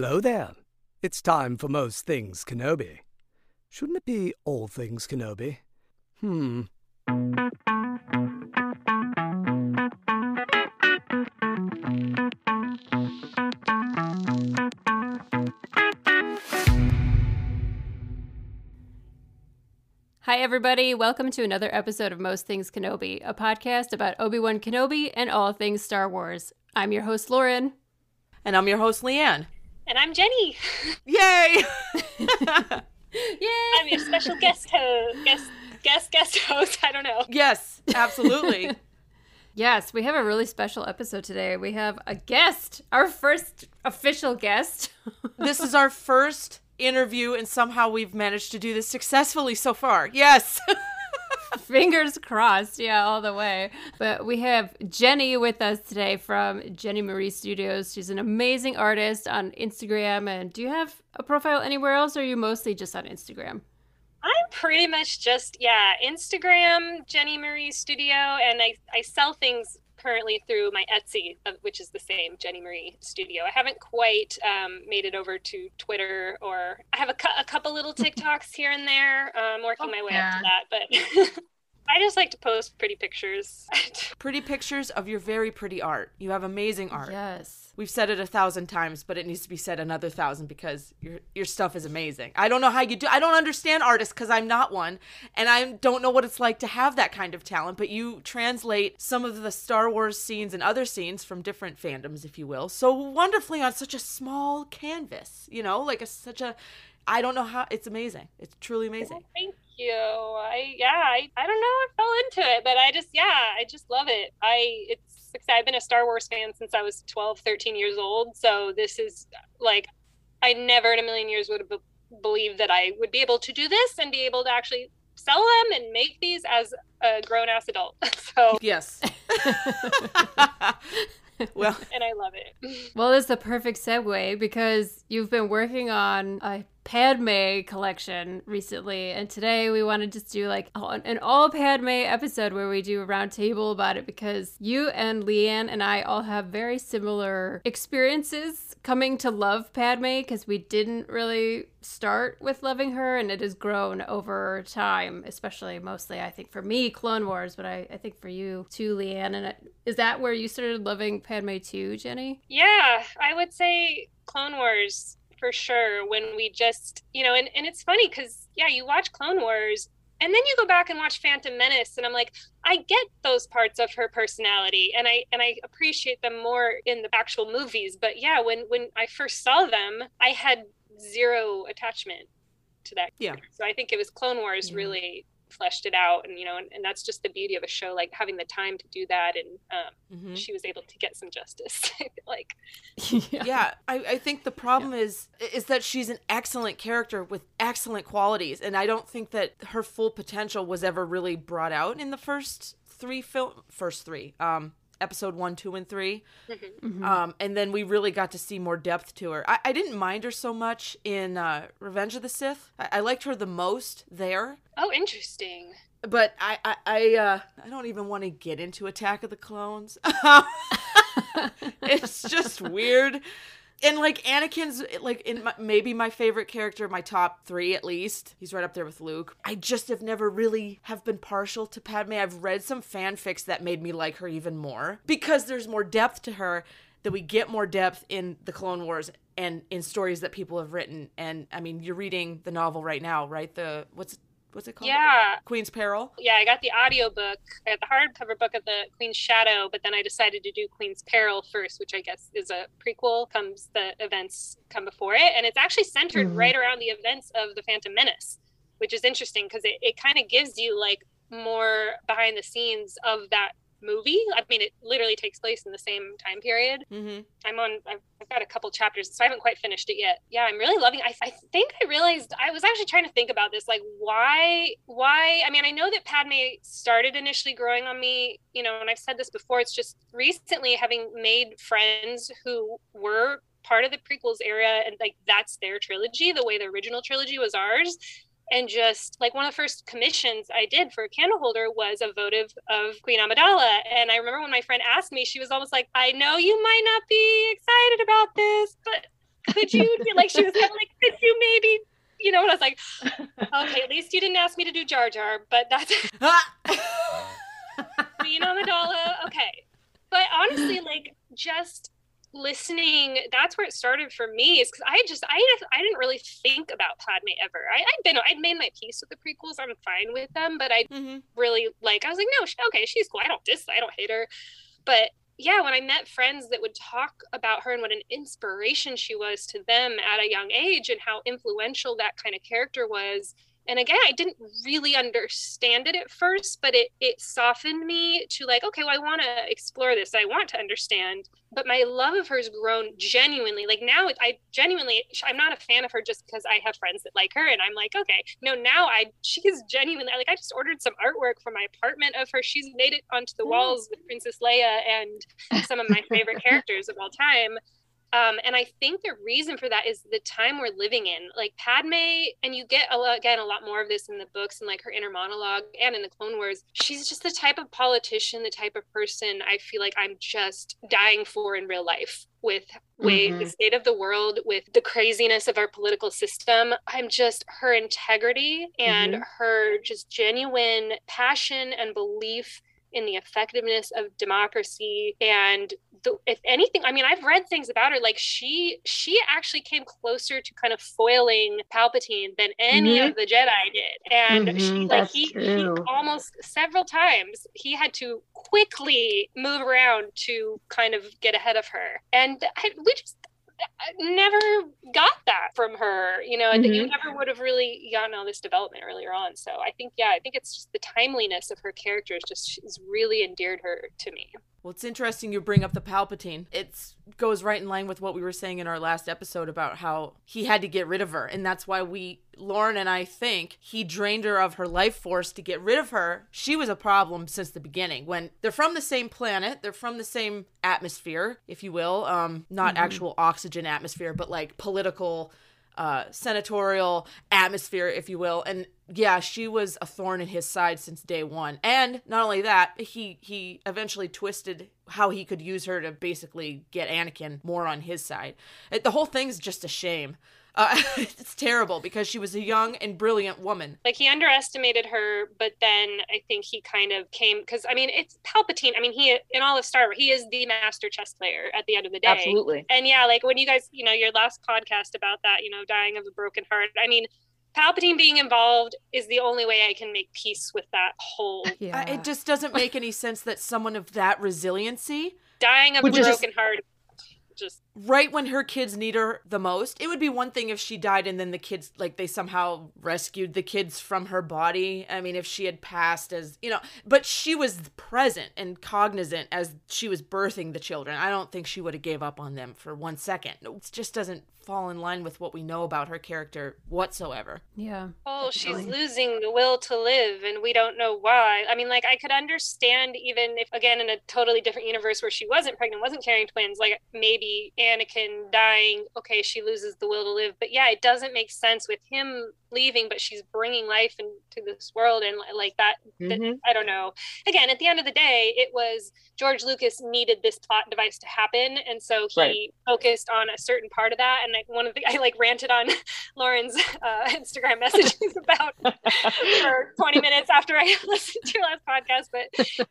Hello there. It's time for most things Kenobi. Shouldn't it be all things Kenobi? Hmm. Hi, everybody. Welcome to another episode of Most Things Kenobi, a podcast about Obi Wan Kenobi and all things Star Wars. I'm your host, Lauren. And I'm your host, Leanne. And I'm Jenny. Yay! Yay! I'm your special guest host. Guest, guest, guest host. I don't know. yes, absolutely. Yes, we have a really special episode today. We have a guest, our first official guest. this is our first interview, and somehow we've managed to do this successfully so far. Yes. Fingers crossed, yeah, all the way. But we have Jenny with us today from Jenny Marie Studios. She's an amazing artist on Instagram. And do you have a profile anywhere else, or are you mostly just on Instagram? I'm pretty much just yeah, Instagram, Jenny Marie Studio, and I I sell things currently through my Etsy, uh, which is the same Jenny Marie Studio. I haven't quite um, made it over to Twitter, or I have a, cu- a couple little TikToks here and there. I'm working my way up to that, but. I just like to post pretty pictures. pretty pictures of your very pretty art. You have amazing art. Yes. We've said it a thousand times, but it needs to be said another thousand because your your stuff is amazing. I don't know how you do. I don't understand artists because I'm not one, and I don't know what it's like to have that kind of talent. But you translate some of the Star Wars scenes and other scenes from different fandoms, if you will, so wonderfully on such a small canvas. You know, like a, such a. I don't know how. It's amazing. It's truly amazing. Thank you. I yeah, I, I don't know, I fell into it, but I just yeah, I just love it. I it's I've been a Star Wars fan since I was 12, 13 years old. So this is like I never in a million years would have be- believed that I would be able to do this and be able to actually sell them and make these as a grown ass adult. So yes. well, and I love it. Well, it's the perfect segue because you've been working on a Padme collection recently, and today we want to do like an all Padme episode where we do a roundtable about it because you and Leanne and I all have very similar experiences coming to love Padme because we didn't really start with loving her and it has grown over time, especially mostly I think for me, Clone Wars, but I, I think for you too, Leanne. And is that where you started loving Padme too, Jenny? Yeah, I would say Clone Wars for sure when we just you know and, and it's funny because yeah you watch clone wars and then you go back and watch phantom menace and i'm like i get those parts of her personality and i and i appreciate them more in the actual movies. But yeah when when i first saw them i had zero attachment to that yeah. so i think it was clone wars yeah. really fleshed it out and you know and, and, that's just the beauty of a show like having the time to do that and um, mm-hmm. she was able to get some justice like yeah, yeah I, I, think the problem yeah. is is that she's an excellent character with excellent qualities and i don't think that her full potential was ever really brought out in the first three film first three um episode one, two, and 3 mm-hmm. mm-hmm. Um, and then we really got to see more depth to her. I, I didn't mind her so much in uh, Revenge of the Sith. I-, I liked her the most there. Oh, interesting. But I I I, uh, I don't even want to get into Attack of the Clones. it's just weird and like Anakin's like in my, maybe my favorite character, my top three at least. He's right up there with Luke. I just have never really have been partial to Padme. I've read some fanfics that made me like her even more because there's more depth to her. That we get more depth in the Clone Wars and in stories that people have written. And I mean, you're reading the novel right now, right? The what's what's it called? Yeah. Queen's Peril. Yeah, I got the audiobook. I got the hardcover book of the Queen's Shadow, but then I decided to do Queen's Peril first, which I guess is a prequel. Comes the events come before it, and it's actually centered mm-hmm. right around the events of the Phantom Menace, which is interesting because it, it kind of gives you like more behind the scenes of that movie. I mean, it literally takes place in the same time period. Mm-hmm. I'm on, I've, I've, got a couple chapters, so I haven't quite finished it yet. Yeah, I'm really loving I, I think I realized, I was actually trying to think about this, like why, why, I mean, I know that Padme started initially growing on me, you know, and I've said this before, it's just recently having made friends who were part of the prequels era and like that's their trilogy the way the original trilogy was ours and just like one of the first commissions I did for a candle holder was a votive of Queen Amidala. And I remember when my friend asked me, she was almost like, I know you might not be excited about this, but could you do, like she was kind of like, could you maybe you know, and I was like, okay, at least you didn't ask me to do Jar Jar, but that's being Amidala, okay. But honestly, like just listening, that's where it started for me. Is because I just I I didn't really think about Padme ever. I, I'd been I'd made my peace with the prequels. I'm fine with them, but I Mhm. really like. I was like, no, she, okay, she's cool. I don't dis, I don't hate her, but yeah, when I met friends that would talk about her and what an inspiration she was to them at a young age and how influential that kind of character was. And again, I didn't really understand it at first, but it it softened me to like, okay, well, I want to explore this. I want to understand. But my love of her has grown genuinely. Like now, I genuinely, I'm not a fan of her just because I have friends that like her, and I'm like, okay, no, now I, she's genuinely like, I just ordered some artwork from my apartment of her. She's made it onto the walls with Princess Leia and some of my favorite characters of all time. Um, and I think the reason for that is the time we're living in. Like Padme, and you get a again a lot more of this in the books and like her inner monologue and in the Clone Wars. She's just the type of politician, the type of person I feel like I'm just dying for in real life. With way the Mhm. state of the world, with the craziness of our political system, I'm just her integrity and her just genuine passion and belief in the effectiveness of democracy and the, if anything i mean i've read things about her like she she actually came closer to kind of foiling palpatine than any Mhm. of the jedi did. And she Mhm, like he, he almost several times he had to quickly move around to kind of get ahead of her. And I, we just never got that from her you know and you Mhm. never would have really gotten all this development earlier on so i think yeah i think it's just the timeliness of her characters just has really endeared her to me Well, it's interesting you bring up the Palpatine. It goes right in line with what we were saying in our last episode about how he had to get rid of her. And that's why we, Lauren and I think, he drained her of her life force to get rid of her. She was a problem since the beginning. When they're from the same planet, they're from the same atmosphere, if you will. Um, not actual oxygen atmosphere, but like political uh, senatorial atmosphere, if you will. And yeah, she was a thorn in his side since day one. And not only that, he he eventually twisted how he could use her to basically get Anakin more on his side. It, the whole thing's just a shame. Uh, it's terrible because she was a young and brilliant woman. like he underestimated her but then i think he kind of came because i mean it's palpatine i mean he in all of star wars he is the master chess player at the end of the day Absolutely. and yeah like when you guys you know your last podcast about that you know dying of a broken heart i mean palpatine being involved is the only way i can make peace with that whole Yeah. Uh, it just doesn't make any sense that someone of that resiliency dying of a is- broken heart just right when her kids need her the most. It would be one thing if she died and then the kids like they somehow rescued the kids from her body. I mean, if she had passed as, you know, but she was present and cognizant as she was birthing the children. I don't think she would have gave up on them for one second. It just doesn't fall in line with what we know about her character whatsoever. yeah. oh she's losing the will to live and we don't know why i mean like i could understand even if again in a totally different universe where she wasn't pregnant wasn't carrying twins like maybe anakin dying okay she loses the will to live but yeah it doesn't make sense with him leaving but she's bringing life into this world and like that, that Mhm. i don't know again at the end of the day it was george lucas needed this plot device to happen and so he Right. focused on a certain part of that and like one of the i like ranted on lauren's uh, instagram messages about for 20 minutes after I listened to your last podcast. But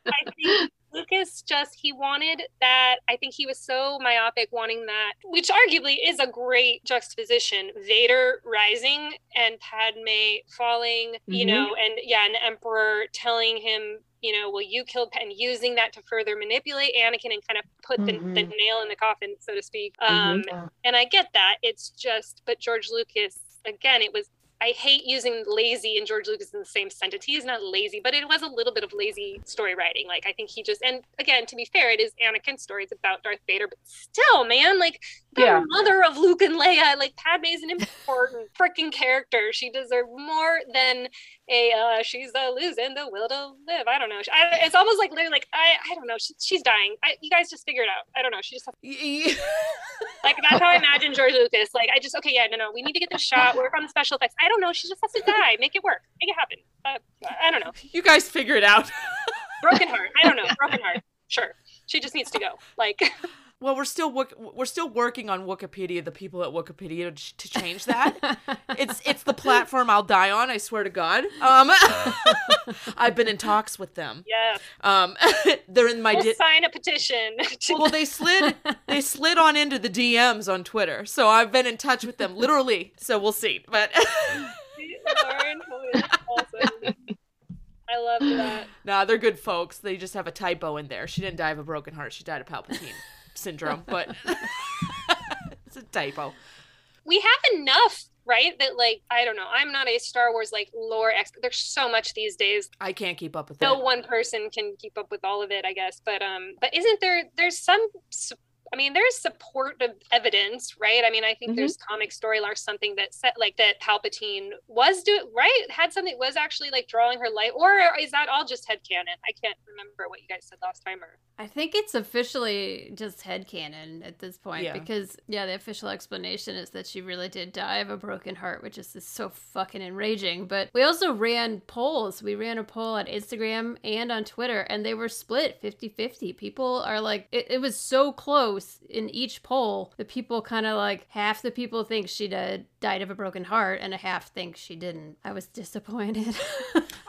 I think Lucas just, he wanted that. I think he was so myopic wanting that, which arguably is a great juxtaposition. Vader rising and Padme falling, you Mhm. know, and yeah, an emperor telling him, you know, well, you killed and using that to further manipulate Anakin and kind of put the, the Mhm. nail in the coffin, so to speak. Um, Mhm. and I get that. It's just, but George Lucas, again, it was. I hate using lazy and George Lucas in the same sentence. He is not lazy, but it was a little bit of lazy story writing. Like I think he just, and again, to be fair, it is Anakin's story. It's about Darth Vader, but still, man, like the Yeah. mother of Luke and Leia, like Padme is an important freaking character. She deserves more than a uh, she's uh, losing the will to live. I don't know. I, it's almost like literally like I I don't know. She, she's dying. I, you guys just figure it out. I don't know. She just has like that's how I imagine George Lucas. Like I just okay, yeah, no, no, we need to get this shot. Work on the special effects. I don't know. She just has to die. Make it work. Make it happen. Uh, I don't know. you guys figure it out. Broken heart. I don't know. Broken heart. Sure. She just needs to go. Like Well, we're still we're still working on Wikipedia. The people at Wikipedia to, to change that. it's it's the platform I'll die on. I swear to God. Um, I've been in talks with them. Yeah. Um, they're in my. We'll Di- sign a petition. To- well, they slid they slid on into the DMs on Twitter, so I've been in touch with them literally. So we'll see. But Lauren, that's awesome. I love that. nah, they're good folks. They just have a typo in there. She didn't die of a broken heart. She died of Palpatine syndrome, but it's a typo. We have enough, right? That like I don't know. I'm not a Star Wars like lore expert. There's so much these days. I can't keep up with No it. one person can keep up with all of it, I guess. But um, but isn't there? There's some. I mean, there's supportive evidence, right? I mean, I think Mm-hmm. there's comic story or something that said like that Palpatine was doing right, had something was actually like drawing her light, or is that all just headcanon? I can't remember what you guys said last time. Or I think it's officially just headcanon at this point Yeah. because, yeah, the official explanation is that she really did die of a broken heart, which is just so fucking enraging. But we also ran polls. We ran a poll on Instagram and on Twitter, and they were split 50 50. People are like, it, it was so close in each poll the people kind of like half the people think she did, died of a broken heart, and a half think she didn't. I was disappointed.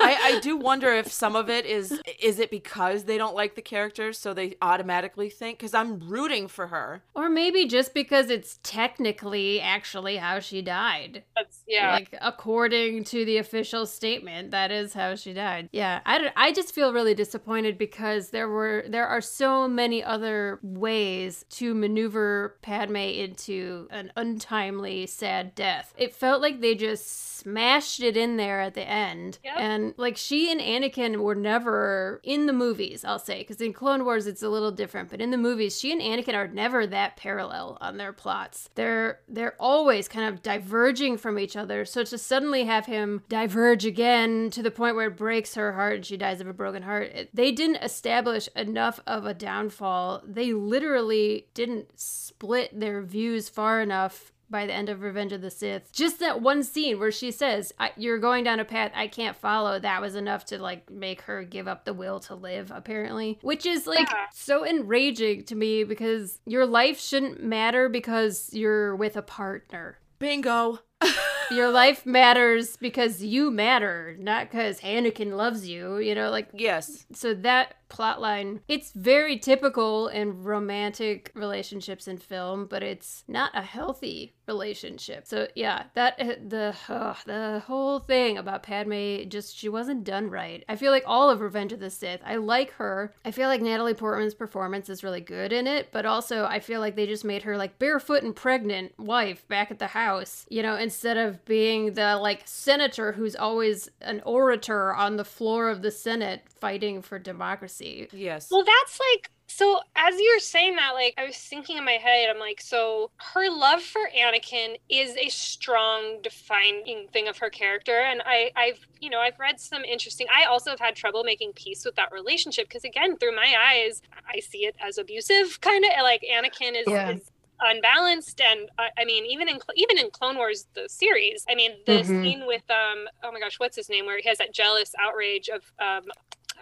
I, I do wonder if some of it is is it because they don't like the characters, so they automatically think because I'm rooting for her. Or maybe just because it's technically actually how she died. that's yeah. Like, according to the official statement, that is how she died. Yeah, I, don't- I just feel really disappointed because there were there are so many other ways to maneuver Padme into an untimely, sad death. It felt like they just smashed it in there at the end. Yep. And like she and Anakin were never in the movies, I'll say, because in Clone Wars it's a little different. But in the movies, she and Anakin are never that parallel on their plots. They're they're always kind of diverging from each other. So to suddenly have him diverge again to the point where it breaks her heart and she dies of a broken heart, it, they didn't establish enough of a downfall. They literally didn't split their views far enough by the end of Revenge of the Sith. Just that one scene where she says, I, "You're going down a path I can't follow." That was enough to like make her give up the will to live, apparently. Which is like Yeah. so enraging to me because your life shouldn't matter because you're with a partner. Bingo. Your life matters because you matter, not because Anakin loves you. You know, like Yes. so that plot line it's very typical in romantic relationships in film but it's not a healthy relationship. So yeah that uh, the uh, the whole thing about padme just she wasn't done right. I feel like all of revenge of the sith i like her. I feel like natalie portman's performance is really good in it but also i feel like they just made her like barefoot and pregnant wife back at the house you know instead of being the like senator who's always an orator on the floor of the senate fighting for democracy Yes. Well, that's like so. As you're saying that, like I was thinking in my head, I'm like, so her love for Anakin is a strong, defining thing of her character, and I, I've, you know, I've read some interesting. I also have had trouble making peace with that relationship because, again, through my eyes, I see it as abusive, kind of like Anakin is. Yeah. is unbalanced and I, I mean even in even in clone wars the series i mean the Mhm. scene with um oh my gosh what's his name where he has that jealous outrage of um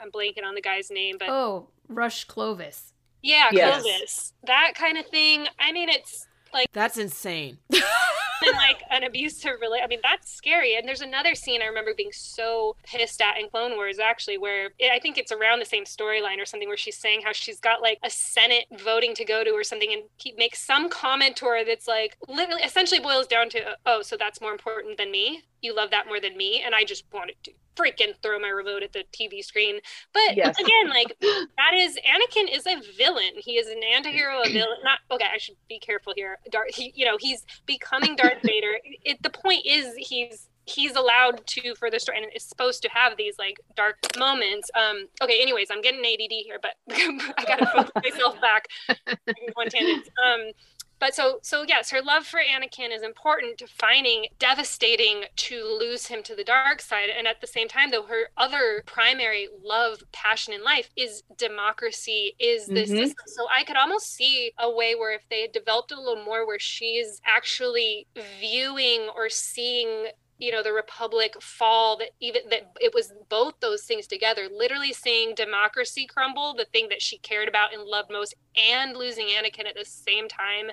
i'm blanking on the guy's name but Oh, Rush Clovis. yeah, Yes. Clovis. That kind of thing. I mean, it's like That's insane. been like an abusive relate. I mean, that's scary. And there's another scene I remember being so pissed at in Clone Wars, actually, where it, I think it's around the same storyline or something, where she's saying how she's got like a Senate voting to go to or something, and he makes some comment to her that's like literally, essentially boils down to, oh, so that's more important than me. You love that more than me, and I just wanted to freaking throw my remote at the TV screen. But Yes. again, like that is Anakin is a villain. He is an anti-hero, a villain. Not okay. I should be careful here. Darth, he, you know, he's becoming Darth Vader. It, the point is, he's he's allowed to for the story and is supposed to have these like dark moments. Um. Okay. Anyways, I'm getting ADD here, but I gotta focus myself back. One tangent. Um. But so so yes, her love for Anakin is important, to finding devastating to lose him to the dark side. And at the same time, though, her other primary love, passion in life is democracy, is this Mhm. system. So I could almost see a way where if they had developed a little more where she's actually viewing or seeing you know the republic fall that even that it was both those things together literally seeing democracy crumble the thing that she cared about and loved most and losing anakin at the same time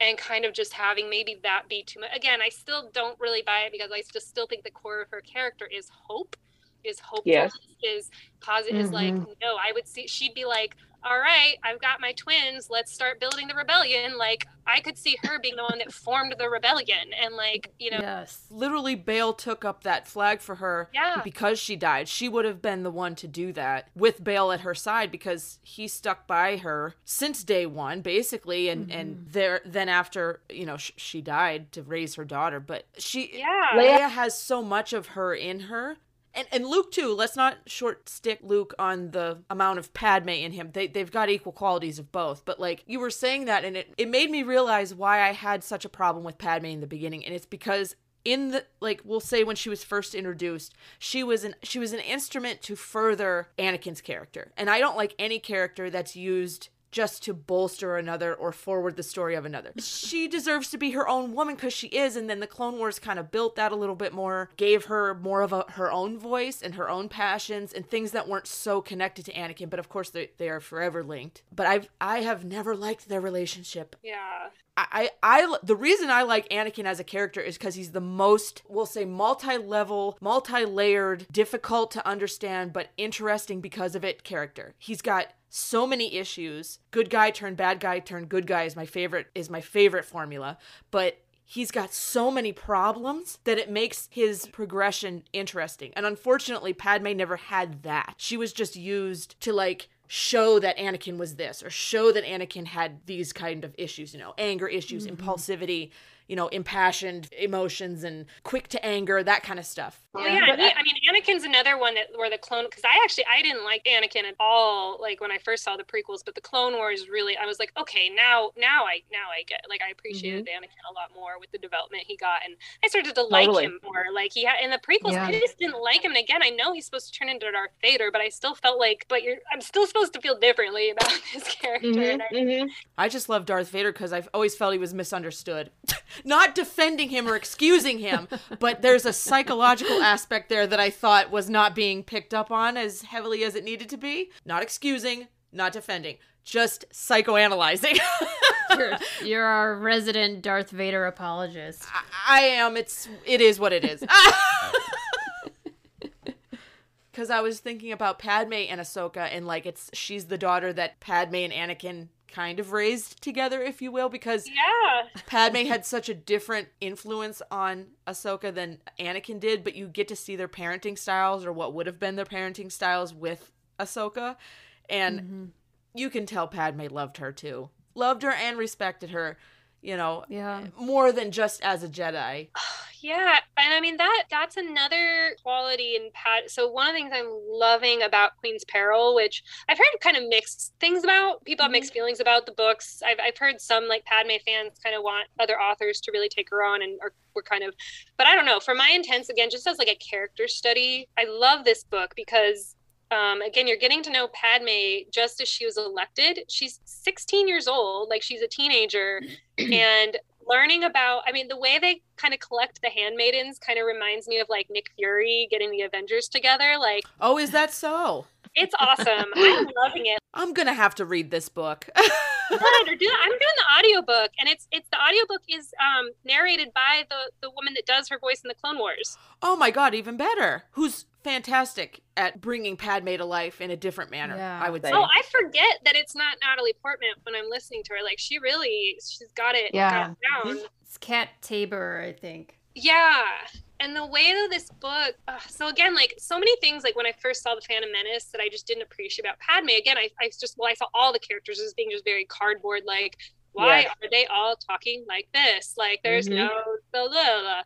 and kind of just having maybe that be too much again i still don't really buy it because i just still think the core of her character is hope is hopeful Yes. is positive is like Mhm. no i would see she'd be like all right i've got my twins let's start building the rebellion like i could see her being the one that formed the rebellion and like you know Yes. Literally, Bail took up that flag for her Yeah. because she died. She would have been the one to do that with Bail at her side because he stuck by her since day one, basically, and mm-hmm. and there then after you know sh- she died to raise her daughter. But she Yeah. Leia has so much of her in her. And, and Luke too. Let's not short stick Luke on the amount of Padme in him. They they've got equal qualities of both. But like you were saying that, and it it made me realize why I had such a problem with Padme in the beginning, and it's because in the like we'll say when she was first introduced, she was an she was an instrument to further Anakin's character, and I don't like any character that's used just to bolster another or forward the story of another. She deserves to be her own woman because she is, and then the Clone Wars kind of built that a little bit more, gave her more of a, her own voice and her own passions and things that weren't so connected to Anakin. But of course, they, they are forever linked. But I've I have never liked their relationship. yeah I, I, I the reason I like Anakin as a character is because he's the most, we'll say, multi-level, multi-layered, difficult to understand, but interesting because of it character. He's got so many issues. Good guy turn bad guy turn good guy is my favorite is my favorite formula, but he's got so many problems that it makes his progression interesting. And unfortunately, Padme never had that. She was just used to like show that Anakin was this or show that Anakin had these kind of issues, you know, anger issues, mm-hmm. impulsivity, you know, impassioned emotions and quick to anger, that kind of stuff. Well, yeah, but he, I mean, Anakin's another one that where the clone because I actually I didn't like Anakin at all like when I first saw the prequels, but the Clone Wars really I was like, okay, now now I now I get like I appreciated Mm-hmm. Anakin a lot more with the development he got, and I started to like Totally. him more. Like he had in the prequels, Yeah. I just didn't like him. And again, I know he's supposed to turn into Darth Vader, but I still felt like, but you're I'm still supposed to feel differently about this character. Mhm, and I- mhm. I just love Darth Vader because I've always felt he was misunderstood. Not defending him or excusing him, but there's a psychological aspect there that I thought was not being picked up on as heavily as it needed to be. Not excusing, not defending, just psychoanalyzing. You're, you're our resident Darth Vader apologist. I am. It's it is what it is. Because I was thinking about Padme and Ahsoka, and like it's she's the daughter that Padme and Anakin kind of raised together, if you will, because yeah, Padme had such a different influence on Ahsoka than Anakin did, but you get to see their parenting styles or what would have been their parenting styles with Ahsoka, and mm-hmm. you can tell Padme loved her too, loved her and respected her. You know, Yeah. more than just as a Jedi. Yeah, and I mean that that's another quality in Pat. So one of the things I'm loving about Queen's Peril, which I've heard kind of mixed things about. People have mixed feelings about the books. I've I've heard some like Padme fans kind of want other authors to really take her on and are we're kind of but I don't know. For my intents again, just as like a character study, I love this book because um, again, you're getting to know Padme just as she was elected. She's 16 years old, like she's a teenager, and learning about. I mean, the way they kind of collect the handmaidens kind of reminds me of like Nick Fury getting the Avengers together. Like Oh, is that so? It's awesome. I'm loving it. I'm gonna have to read this book. Good, or do I'm doing the audiobook, and it's it's the audiobook is um, narrated by the the woman that does her voice in the Clone Wars. oh my god, even better. Who's fantastic at bringing Padme to life in a different manner, Yeah. I would say. Oh, I forget that it's not Natalie Portman when I'm listening to her. Like she really, she's got it, Yeah. got it down. It's Cat Taber, I think. Yeah. And the way that this book, uh, so again, like so many things, like when I first saw the Phantom Menace, that I just didn't appreciate about Padme. Again, I, I just, well, I saw all the characters as being just very cardboard. Like, why Yes. are they all talking like this? Like, there's Mhm. no blah, blah, blah.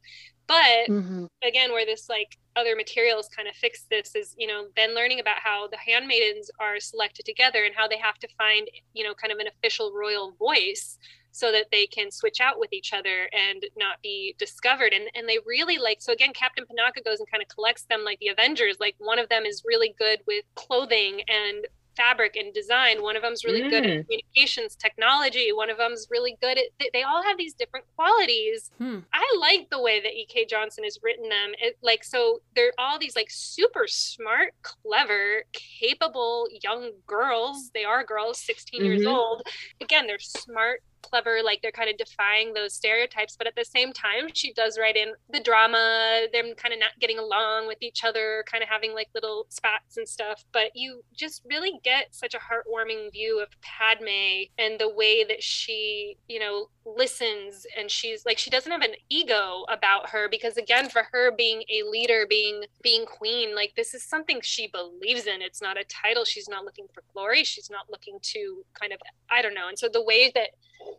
But Mhm. again where this like other materials kind of fix this is you know then learning about how the handmaidens are selected together and how they have to find you know kind of an official royal voice so that they can switch out with each other and not be discovered and and they really like so again captain panaka goes and kind of collects them like the avengers like one of them is really good with clothing and fabric and design one of them's really good at Mm. communications technology one of them's really good at they, they all have these different qualities Hmm. I like the way that E.K. Johnson has written them. It, like, so they're all these like super smart, clever, capable young girls. They are girls, 16 years Mhm. old. Again, they're smart, clever, like they're kind of defying those stereotypes. But at the same time, she does write in the drama, them kind of not getting along with each other, kind of having like little spats and stuff. But you just really get such a heartwarming view of Padme and the way that she, you know, listens and she's like she doesn't have an ego about her because again for her being a leader being being queen like this is something she believes in it's not a title she's not looking for glory she's not looking to kind of i don't know and so the way that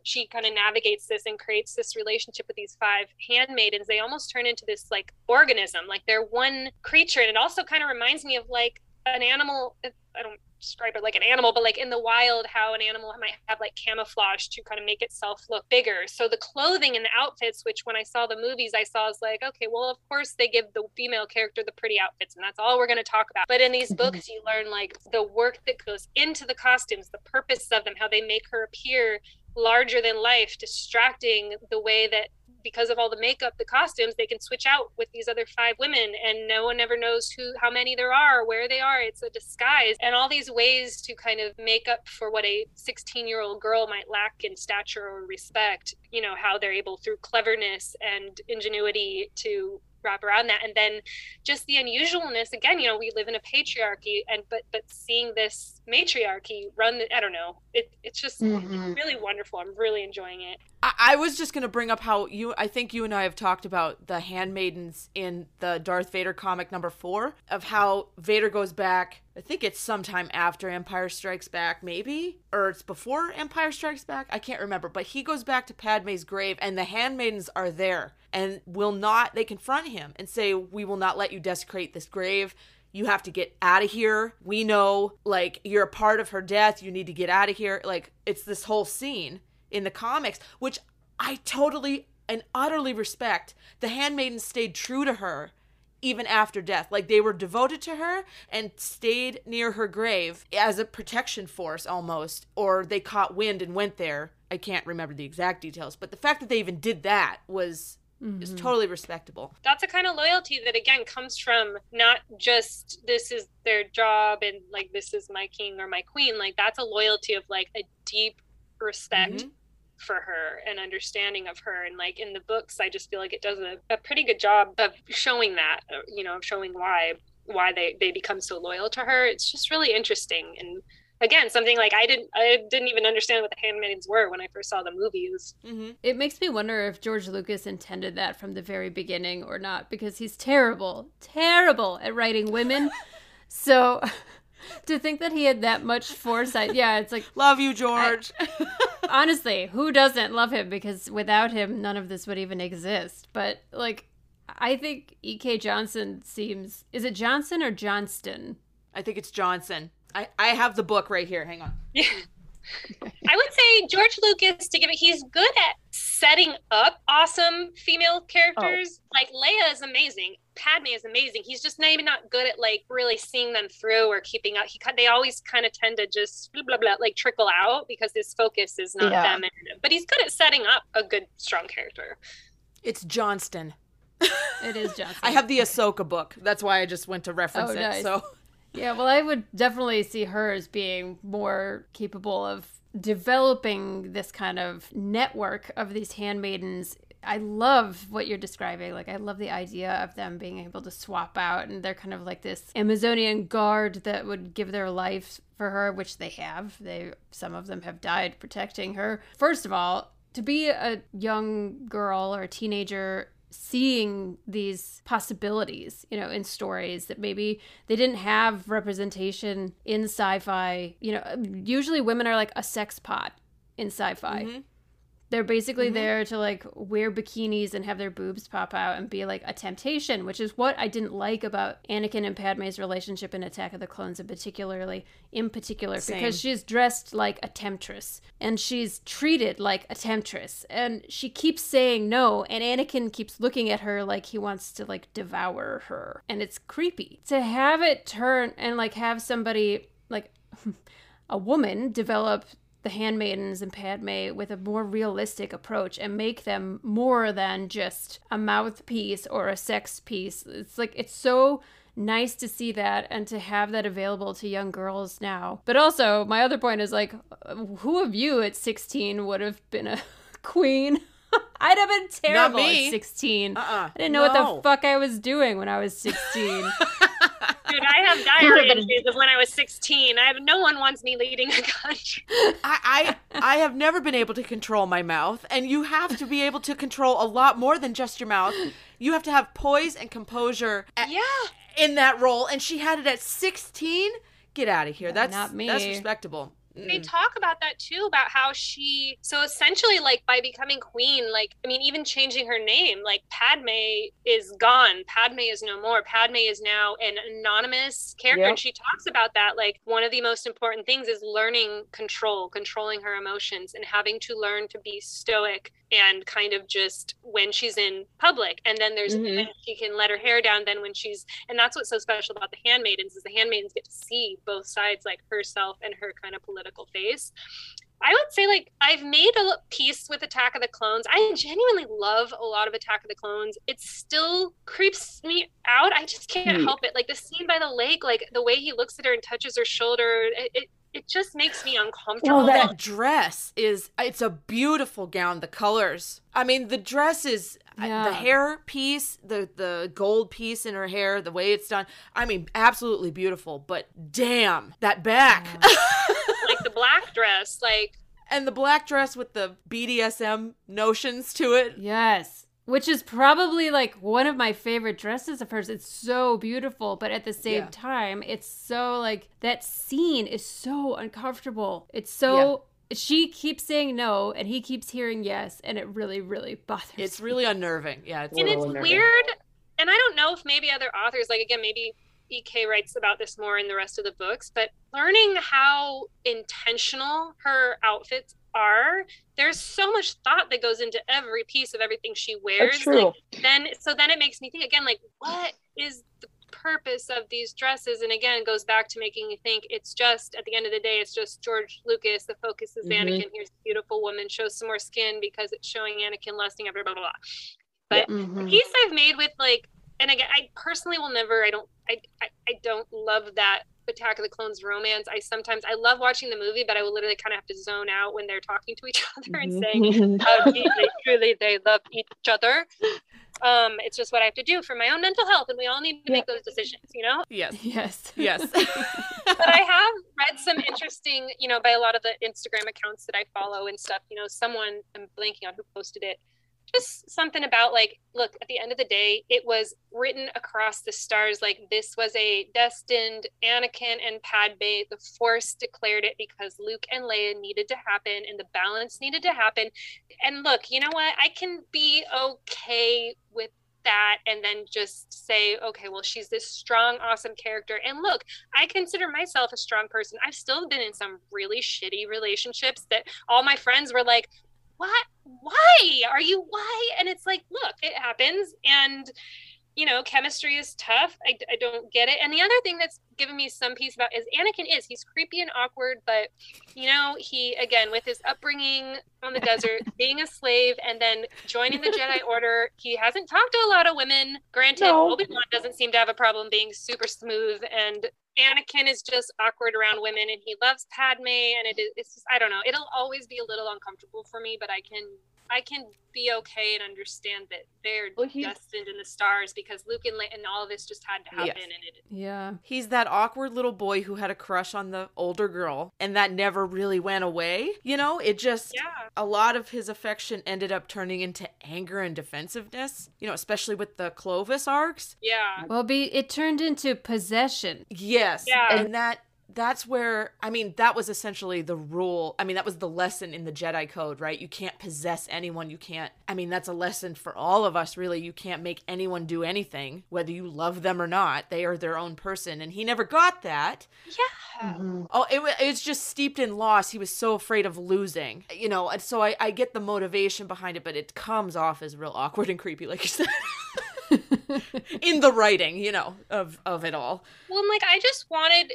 she kind of navigates this and creates this relationship with these five handmaidens they almost turn into this like organism like they're one creature and it also kind of reminds me of like an animal i don't describe it like an animal but like in the wild how an animal might have like camouflage to kind of make itself look bigger. So the clothing and the outfits which when i saw the movies i saw is like okay well of course they give the female character the pretty outfits and that's all we're going to talk about. But in these mm-hmm. books you learn like the work that goes into the costumes the purpose of them how they make her appear larger than life distracting the way that because of all the makeup the costumes they can switch out with these other five women and no one ever knows who how many there are where they are. It's a disguise. And all these ways to kind of make up for what a 16 year old girl might lack in stature or respect you know how they're able through cleverness and ingenuity to wrap around that. And then just the unusualness again you know we live in a patriarchy and but but seeing this matriarchy run the, i don't know it, it's just Mhm. really wonderful. I'm really enjoying it. I, I was just gonna bring up how you I think you and I have talked about the handmaidens in the Darth Vader comic number four of how Vader goes back I think it's sometime after Empire Strikes Back, maybe? Or it's before Empire Strikes Back? I can't remember. But he goes back to Padme's grave and the handmaidens are there and will not they confront him and say, We will not let you desecrate this grave you have to get out of here. We know, like, you're a part of her death. You need to get out of here. Like, it's this whole scene in the comics, which I totally and utterly respect. The handmaidens stayed true to her even after death. Like, they were devoted to her and stayed near her grave as a protection force almost, or they caught wind and went there. I can't remember the exact details, but the fact that they even did that was. Is totally respectable. that's a kind of loyalty that again comes from not just this is their job and like this is my king or my queen like that's a loyalty of like a deep respect Mhm. For her and understanding of her and like in the books i just feel like it does a, a pretty good job of showing that uh, you know of showing why why they they become so loyal to her it's just really interesting and again something like i didn't i didn't even understand what the handmaidens were when i first saw the movies Mm-hmm. It makes me wonder if George Lucas intended that from the very beginning or not, because he's terrible, terrible at writing women. so to think that he had that much foresight, yeah, it's like Love you, George. honestly, who doesn't love him? Because without him, none of this would even exist. But like, I think E.K. Johnson seems is it Johnson or Johnston? I think it's Johnson. I, I have the book right here. Hang on. Yeah. I would say George Lucas to give it he's good at setting up awesome female characters. Oh. Like Leia is amazing. Padme is amazing. He's just maybe not good at like really seeing them through or keeping up. He they always kind of tend to just blah blah blah like trickle out because his focus is not Yeah. them. And, but he's good at setting up a good strong character. It's Johnston. It is Johnston. I have the Ahsoka book. That's why I just went to oh, reference Oh, it. nice. So Yeah, well, I would definitely see her as being more capable of developing this kind of network of these handmaidens. I love what you're describing. Like, I love the idea of them being able to swap out, and they're kind of like this Amazonian guard that would give their life for her, which they have. They some of them have died protecting her. First of all, to be a young girl or a teenager seeing these possibilities, you know, in stories that maybe they didn't have representation in sci-fi. You know, usually women are like a sex pot in sci-fi. Mhm. They're basically Mhm. there to like wear bikinis and have their boobs pop out and be like a temptation, which is what I didn't like about Anakin and Padme's relationship in Attack of the Clones, in particularly, in particular, Same. because she's dressed like a temptress and she's treated like a temptress, and she keeps saying no, and Anakin keeps looking at her like he wants to like devour her, and it's creepy to have it turn and like have somebody like a woman develop the handmaidens and Padme with a more realistic approach and make them more than just a mouthpiece or a sex piece. It's like it's so nice to see that and to have that available to young girls now. But also, my other point is like, who of you at 16 would have been a queen? I'd have been terrible at 16. Uh-uh. I didn't know what the fuck I was doing when I was 16. Dude, I have diary entries of when I was 16. I have no one wants me leading a country. I, I I have never been able to control my mouth, and you have to be able to control a lot more than just your mouth. You have to have poise and composure a- Yeah. in that role, and she had it at 16. Get out of here. That's not me. That's respectable. They Mm. talk about that too, about how she, so essentially, like by becoming queen, like, I mean, even changing her name, like Padme is gone. Padme is no more. Padme is now an anonymous character. Yep. And she talks about that. Like, one of the most important things is learning control, controlling her emotions, and having to learn to be stoic and kind of just when she's in public. And then there's, Mhm. when she can let her hair down, then when she's, and that's what's so special about the handmaidens is the handmaidens get to see both sides, like herself and her kind of political face. I would say like I've made a piece with Attack of the Clones. I genuinely love a lot of Attack of the Clones. It still creeps me out. I just can't Hmm. help it. Like the scene by the lake, like the way he looks at her and touches her shoulder, it it, it just makes me uncomfortable. Well, that dress is it's a beautiful gown. The colors. I mean, the dress is uh, Yeah. the hair piece, the the gold piece in her hair, the way it's done. I mean, absolutely beautiful. But damn, that back. like the black dress, like and the black dress with the BDSM notions to it. Yes. Which is probably like one of my favorite dresses of hers. It's so beautiful, but at the same Yeah. time, it's so like that scene is so uncomfortable. It's so she keeps saying no and he keeps hearing yes, and it really, really bothers It's me. really unnerving. Yeah, it's and it's unnerving. weird and i don't know if maybe other authors like again maybe ek writes about this more in the rest of the books but learning how intentional her outfits are there's so much thought that goes into every piece of everything she wears That's true. Like, then so then it makes me think again like what is the purpose of these dresses and again it goes back to making you think it's just at the end of the day it's just george lucas the focus is Mhm. anakin here's a beautiful woman shows some more skin because it's showing anakin lusting after blah blah blah but Mhm. piece I've made with like, and again, I personally will never. I don't. I, I. I don't love that Attack of the Clones romance. I sometimes I love watching the movie, but I will literally kind of have to zone out when they're talking to each other and saying Mhm. how deeply, truly they love each other. Um, it's just what I have to do for my own mental health, and we all need to make those decisions, you know. yes, Yes. yes. but I have read some interesting, you know, by a lot of the Instagram accounts that I follow and stuff. You know, someone I'm blanking on who posted it. Just something about like, look, at the end of the day, it was written across the stars. Like this was a destined Anakin and Padme. The Force declared it because Luke and Leia needed to happen, and the balance needed to happen. And look, you know what? I can be okay with that and then just say okay well she's this strong awesome character and look i consider myself a strong person i've still been in some really shitty relationships that all my friends were like what why? Are you why? And it's like look it happens and you know chemistry is tough. I, I don't get it. And the other thing that's given me some peace about is anakin is he's creepy and awkward but you know he again with his upbringing on the desert being a slave and then joining the jedi order he hasn't talked to a lot of women. Granted No. obi-wan doesn't seem to have a problem being super smooth and anakin is just awkward around women and he loves padme and it is it's just i don't know. It'll always be a little uncomfortable for me but i can I can be okay and understand that they're Well, destined in the stars because Luke and, Le- and all of this just had to happen, Yes. and it Yeah. He's that awkward little boy who had a crush on the older girl, and that never really went away. You know, it just yeah. a lot of his affection ended up turning into anger and defensiveness. You know, especially with the Clovis arcs. Yeah. Well, be it turned into possession. Yes. Yeah. And that that's where I mean that was essentially the rule. I mean that was the lesson in the Jedi code, right? You can't possess anyone. You can't I mean that's a lesson for all of us really. You can't make anyone do anything whether you love them or not. They are their own person and he never got that. Yeah. Mhm. Oh, it, wa- it's just steeped in loss. He was so afraid of losing, you know. And so I, I get the motivation behind it, but it comes off as real awkward and creepy, like you said, in the writing, you know, of of it all. Well, like I just wanted,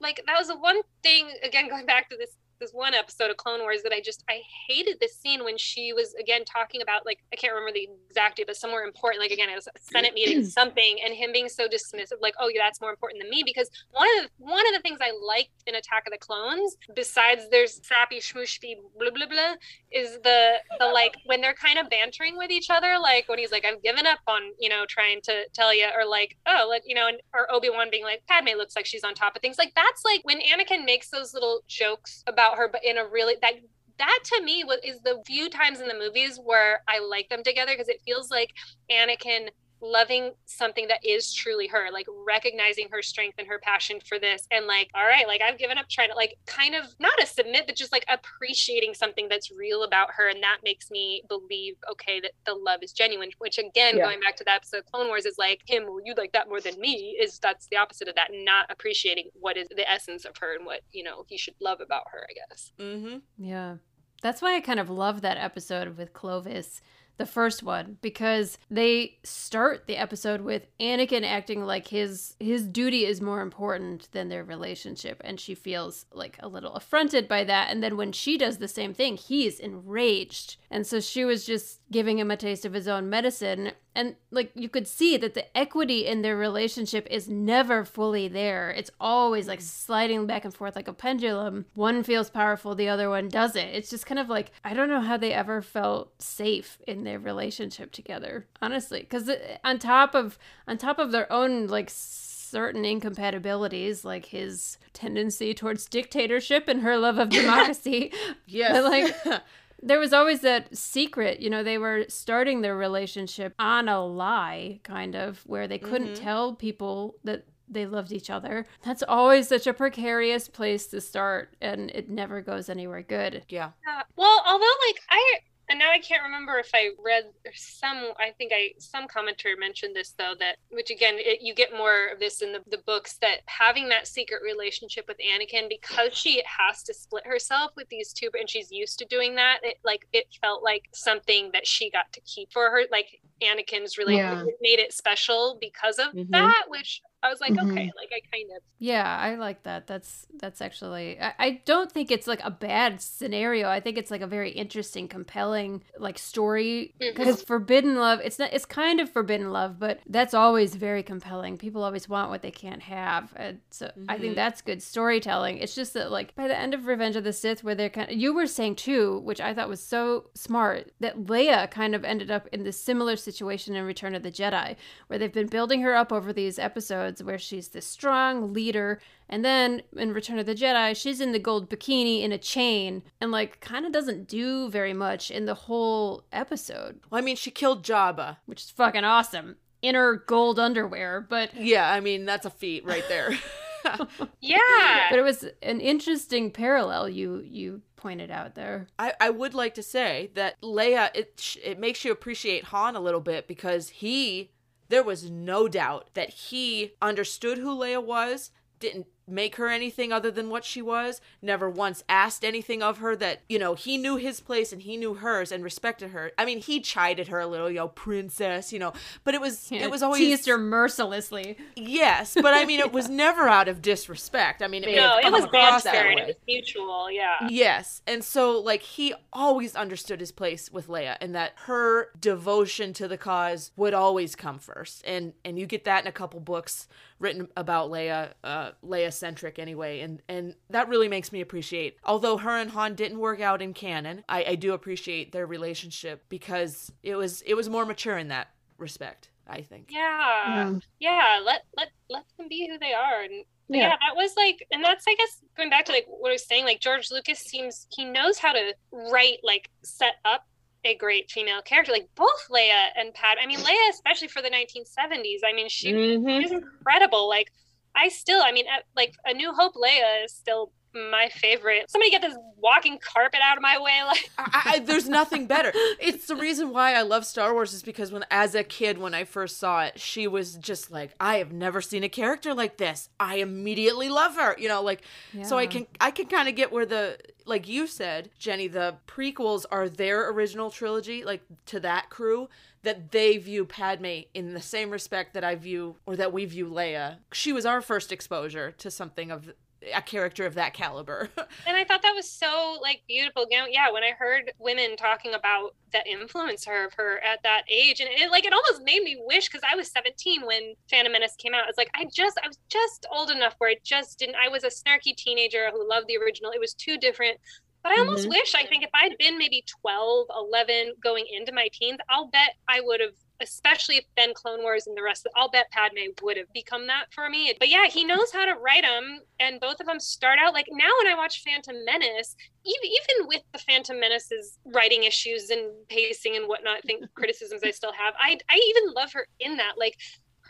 like that was the one thing. Again, going back to this this one episode of Clone Wars that I just I hated this scene when she was again talking about like I can't remember the exact date, but somewhere important. Like again, it was a Senate meeting, something, and him being so dismissive, like, oh yeah, that's more important than me. Because one of the one of the things I liked in Attack of the Clones, besides there's sappy schmooshby blah blah blah, is the the like when they're kind of bantering with each other, like when he's like, I've given up on you know trying to tell you, or like, oh, like you know, and, or Obi Wan being like, Padme looks like she's on top of things. Like that's like when Anakin makes those little jokes about her, but in a really that that to me was is the few times in the movies where I like them together because it feels like Anakin loving something that is truly her, like recognizing her strength and her passion for this, and like, all right, like I've given up trying to like kind of not a submit, but just like appreciating something that's real about her, and that makes me believe, okay, that the love is genuine. Which again, Yeah. going back to the episode Clone Wars, is like him, well, you like that more than me. Is that's the opposite of that, not appreciating what is the essence of her and what you know he should love about her. I guess. Mm-hmm. Yeah. That's why I kind of love that episode with Clovis, the first one, because they start the episode with Anakin acting like his his duty is more important than their relationship and she feels like a little affronted by that and then when she does the same thing, he's enraged. And so she was just giving him a taste of his own medicine. And like you could see that the equity in their relationship is never fully there. It's always like sliding back and forth like a pendulum. One feels powerful the other one doesn't. It's just kind of like i don't know how they ever felt safe in their relationship together honestly. Because uh, on top of on top of their own like certain incompatibilities like his tendency towards dictatorship and her love of democracy. Yes. But, like, there was always that secret you know they were starting their relationship on a lie kind of where they couldn't Mhm. tell people that they loved each other that's always such a precarious place to start and it never goes anywhere good yeah. Uh, well, although like I and now I can't remember if I read some. I think I some commentator mentioned this though that which again it, you get more of this in the, the books that having that secret relationship with Anakin because she has to split herself with these two and she's used to doing that. It like it felt like something that she got to keep for her. Like Anakin's relationship Yeah. made it special because of Mhm. that, which I was like, Mhm. okay, like I kind of yeah i like that. That's that's actually I, I don't think it's like a bad scenario. I think it's like a very interesting compelling like story. Because forbidden love it's not it's kind of forbidden love but that's always very compelling. People always want what they can't have. And so i think Mhm. that's good storytelling. It's just that like by the end of revenge of the sith where they're kind of you were saying too which i thought was so smart that leia kind of ended up in this similar situation in return of the jedi where they've been building her up over these episodes where she's this strong leader and then in Return of the Jedi, she's in the gold bikini in a chain and like kind of doesn't do very much in the whole episode, Well, I mean, she killed Jabba. which is fucking awesome. In her gold underwear, but Yeah, I mean, that's a feat right there. yeah. but it was an interesting parallel you you pointed out there. I, I would like to say that Leia, it, it makes you appreciate Han a little bit because he, there was no doubt that he understood who Leia was, didn't make her anything other than what she was, never once asked anything of her that, you know, he knew his place and he knew hers and respected her. I mean, he chided her a little, you know, princess, you know, but it was, Yeah, it was always. teased her mercilessly. Yes, but I mean, it was never out of disrespect. I mean, it, no, it was banter and it was mutual. Yeah. Yes. And so like he always understood his place with Leia and that her devotion to the cause would always come first. And and you get that in a couple books written about Leia, uh Leia centric anyway. And and that really makes me appreciate. Although her and Han didn't work out in canon, I, I do appreciate their relationship because it was it was more mature in that respect, I think. Yeah. yeah let let let them be who they are and yeah. Yeah. that was like and that's i guess going back to like what i was saying like george lucas seems he knows how to write like set up a great female character like both leia and pat i mean leia especially for the 1970s i mean she Mhm. she's incredible like i still i mean at, like a new hope leia is still my favorite somebody get this walking carpet out of my way like I, I, there's nothing better. It's the reason why I love Star Wars is because when, as a kid, when I first saw it, she was just like, I have never seen a character like this. I immediately love her. You know, like, so I can, I can kind of get where the, like you said, Jenny, the prequels are their original trilogy, like to that crew. That they view Padme in the same respect that I view, or that we view Leia. She was our first exposure to something of a character of that caliber. and I thought that was so like beautiful. Again, yeah, when I heard women talking about that influence of her at that age, and it like it almost made me wish because I was 17 when Phantom Menace came out. It's like I just I was just old enough where it just didn't. I was a snarky teenager who loved the original. It was too different. But I almost Mhm. wish, I think if I'd been maybe 12, 11 going into my teens, I'll bet I would have, especially if then Clone Wars and the rest, of I'll bet Padme would have become that for me. But yeah, he knows how to write them. And both of them start out like now when I watch Phantom Menace, even, even with the Phantom Menace's writing issues and pacing and whatnot, I think criticisms I still have, I, I even love her in that. Like,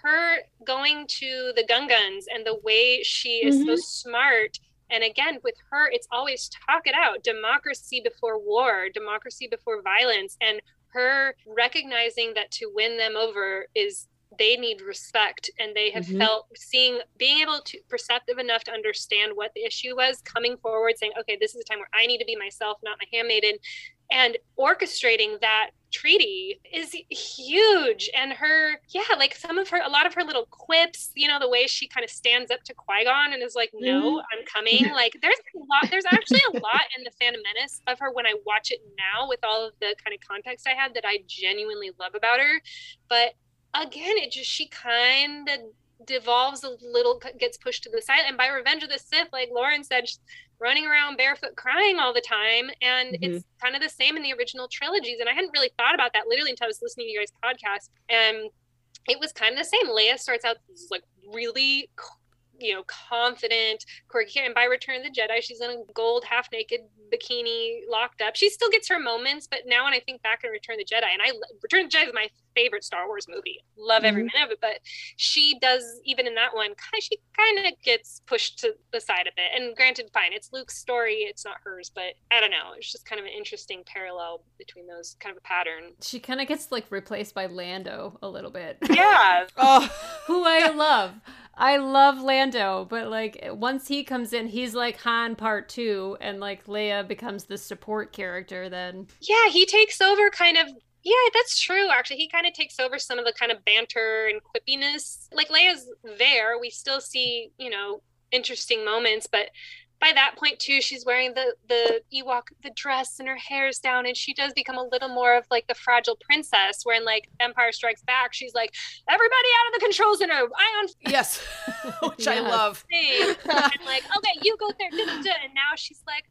her going to the Gungans and the way she is so Mhm. smart and again with her it's always talk it out democracy before war democracy before violence and her recognizing that to win them over is they need respect and they have Mhm. felt seeing being able to perceptive enough to understand what the issue was coming forward saying okay this is a time where i need to be myself not my handmaiden and orchestrating that treaty is huge and her yeah like some of her a lot of her little quips you know the way she kind of stands up to qui-gon and is like no mm-hmm. i'm coming. Like there's a lot there's actually a lot in the phantom menace of her when i watch it now with all of the kind of context i had that i genuinely love about her but again it just she kind of devolves a little gets pushed to the side and by revenge of the sith like lauren said running around barefoot crying all the time and Mhm. it's kind of the same in the original trilogies and i hadn't really thought about that literally until i was listening to you guys podcast and it was kind of the same leia starts out like really you know confident quirky and by return of the jedi she's in a gold half naked bikini locked up. She still gets her moments but now when i think back on return of the jedi and i return of the jedi is my favorite star wars movie. Love every mm-hmm. minute of it but she does even in that one kind she kind of gets pushed to the side a bit. And granted fine it's luke's story it's not hers but i don't know it's just kind of an interesting parallel between those kind of a pattern. She kind of gets like replaced by Lando a little bit. yeah. Oh, Who I love. I love Lando, but like once he comes in, he's like Han part two, and like Leia becomes the support character then. yeah he takes over kind of yeah that's true actually he kind of takes over some of the kind of banter and quippiness like leia's there we still see you know interesting moments but by that point too she's wearing the the ewok the dress and her hair's down and she does become a little more of like the fragile princess where in like empire strikes back she's like everybody out of the control center oh, ion yes, which I Yes. love. thing and like okay you go there and now she's like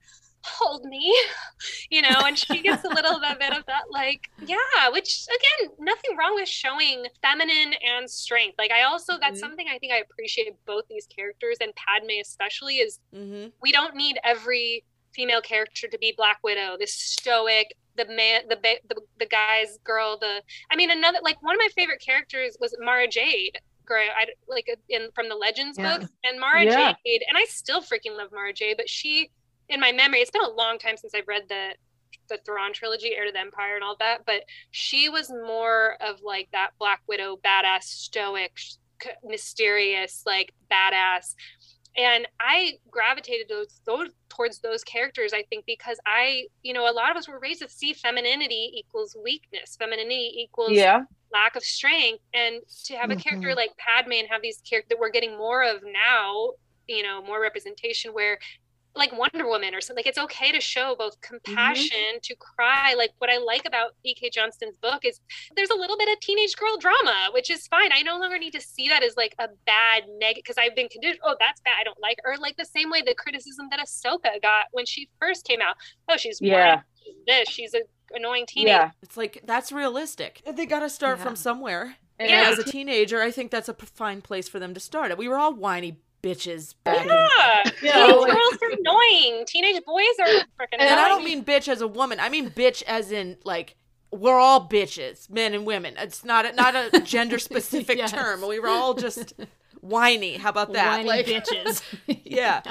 hold me you know and she gets a little bit of that like yeah which again nothing wrong with showing feminine and strength like i also that's Mhm. something i think i appreciate both these characters and padme especially is hmm we don't need every female character to be black widow this stoic the man the the, the guy's girl the i mean another like one of my favorite characters was mara jade girl I like in from the legends Yeah. books and mara Yeah. jade and i still freaking love mara jade but she in my memory it's been a long time since i've read the the Thrawn trilogy, Heir to the Empire, and all that. But she was more of like that Black Widow, badass, stoic, mysterious, like badass and i gravitated those, those towards those characters i think because i you know a lot of us were raised to see femininity equals weakness femininity equals Yeah. lack of strength and to have a character Mhm. like padme and have these characters that we're getting more of now you know more representation where like Wonder Woman or something. Like it's okay to show both mm-hmm. compassion, to cry. Like what I like about E.K. Johnston's book is there's a little bit of teenage girl drama, which is fine. I no longer need to see that as like a bad negative because I've been conditioned. Oh, that's bad. I don't like. Or like the same way the criticism that Ahsoka got when she first came out. Oh, she's Yeah. whiny, she's this. She's a annoying teenager. Yeah. It's like that's realistic. They got to start Yeah. from somewhere. And Yeah. as a teenager, I think that's a p- fine place for them to start. We were all whiny bitches back in Yeah, Yeah, teenage like- girls are annoying. Teenage boys are freaking And I don't mean bitch as a woman. I mean bitch as in like we're all bitches, men and women. It's not a, not a gender specific Yes. term. We were all just whiny. How about that? Whiny like bitches. yeah.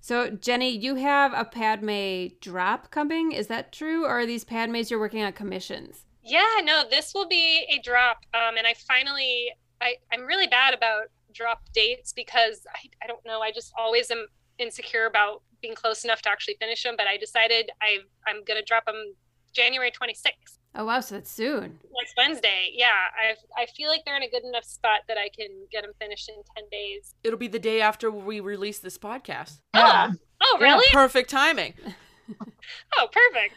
So, Jenny, you have a Padme drop coming. Is that true? Or are these Padmes you're working on commissions? Yeah, no, this will be a drop. Um, and I finally, I, I'm really bad about drop dates because I, I don't know. I just always am insecure about being close enough to actually finish them. But I decided I, I'm going to drop them January 26th. Oh wow, so that's soon. Next Wednesday. Yeah, I I feel like they're in a good enough spot that I can get them finished in ten days. It'll be the day after we release this podcast. Oh, oh, Yeah, really? perfect timing. Oh, perfect.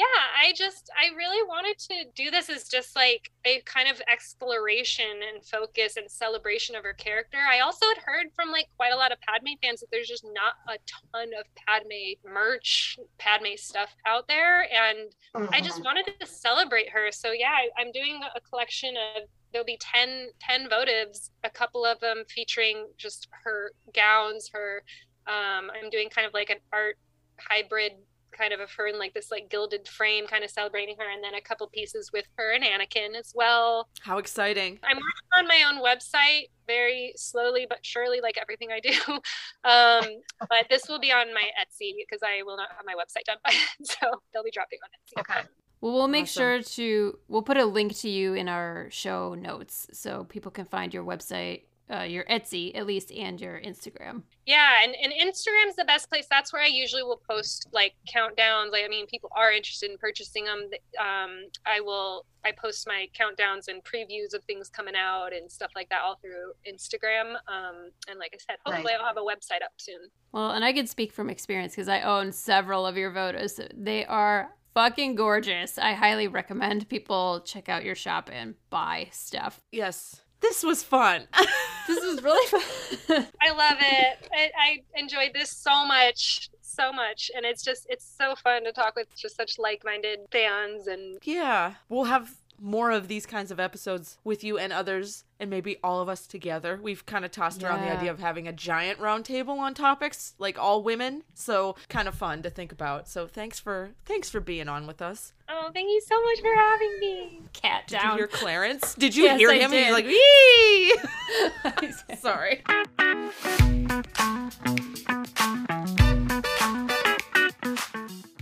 Yeah, I just I really wanted to do this as just like a kind of exploration and focus and celebration of her character. I also had heard from like quite a lot of Padme fans that there's just not a ton of Padme merch, Padme stuff out there, and I just wanted to celebrate her. So yeah, I, I'm doing a collection of there'll be 10, 10 votives, a couple of them featuring just her gowns, her um, I'm doing kind of like an art hybrid kind of of her in like this like gilded frame kind of celebrating her and then a couple pieces with her and Anakin as well. How exciting. I'm working on my own website very slowly but surely like everything I do. Um, but this will be on my Etsy because I will not have my website done by then. So they'll be dropping on Etsy. Okay. Well, we'll make Awesome. sure to we'll put a link to you in our show notes so people can find your website, uh, your Etsy at least, and your Instagram. Yeah, and, and Instagram's the best place. That's where I usually will post like countdowns. Like, I mean, people are interested in purchasing them. Um, I will I post my countdowns and previews of things coming out and stuff like that all through Instagram. Um, and like I said, hopefully I'll have a website up soon. Well, and I can speak from experience because I own several of your photos. They are fucking gorgeous. I highly recommend people check out your shop and buy stuff. Yes. This was fun. This was really fun. I love it. I, I enjoyed this so much, so much, and it's just it's so fun to talk with just such like-minded fans and yeah. We'll have more of these kinds of episodes with you and others and maybe all of us together. We've kind of tossed around the idea of having a giant round table on topics like all women. So kind of fun to think about. So thanks for thanks for being on with us. oh, thank you so much for having me. Cat Did you hear Clarence? Did you Yes, hear I him? did. Like, Wee! Sorry.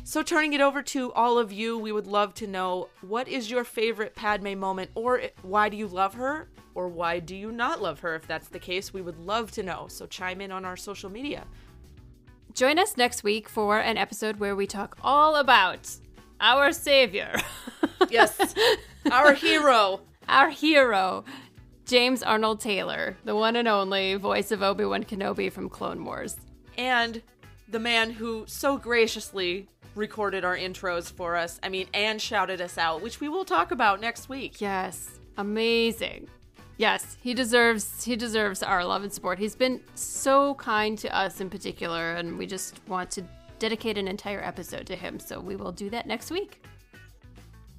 So, turning it over to all of you, we would love to know what is your favorite Padme moment, or why do you love her, or why do you not love her? If that's the case, we would love to know. So, chime in on our social media. Join us next week for an episode where we talk all about our savior, Yes, our hero. our hero, James Arnold Taylor, the one and only voice of Obi Wan Kenobi from Clone Wars. and the man who so graciously recorded our intros for us. I mean, and shouted us out, which we will talk about next week. Yes, amazing. Yes, he deserves he deserves our love and support. He's been so kind to us in particular, and we just want to dedicate an entire episode to him. So we will do that next week.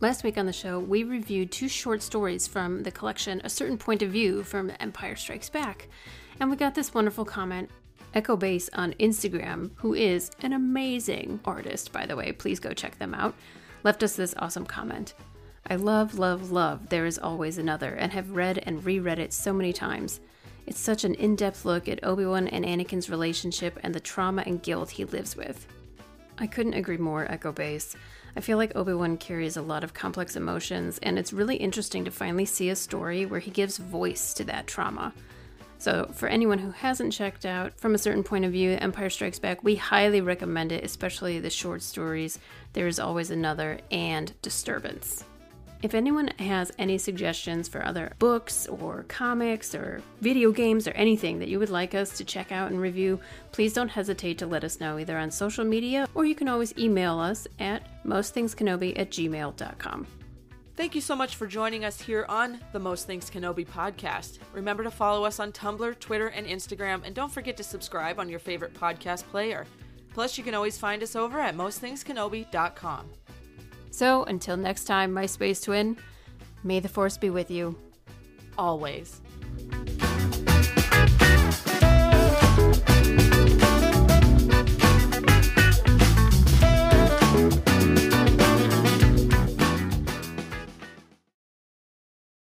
Last week on the show, we reviewed two short stories from the collection A Certain Point of View from Empire Strikes Back. And we got this wonderful comment. Echo Base on Instagram, who is an amazing artist, by the way, please go check them out, left us this awesome comment. I love, love, love There Is Always Another and have read and reread it so many times. It's such an in depth look at Obi Wan and Anakin's relationship and the trauma and guilt he lives with. I couldn't agree more, Echo Base. I feel like Obi Wan carries a lot of complex emotions, and it's really interesting to finally see a story where he gives voice to that trauma. So, for anyone who hasn't checked out From a Certain Point of View Empire Strikes Back, we highly recommend it, especially the short stories There Is Always Another and Disturbance. If anyone has any suggestions for other books or comics or video games or anything that you would like us to check out and review, please don't hesitate to let us know either on social media or you can always email us at mostthingskenobi at gmail.com. Thank you so much for joining us here on the Most Things Kenobi podcast. Remember to follow us on Tumblr, Twitter, and Instagram, and don't forget to subscribe on your favorite podcast player. Plus, you can always find us over at mostthingskenobi.com. So until next time, my space twin, may the force be with you. Always.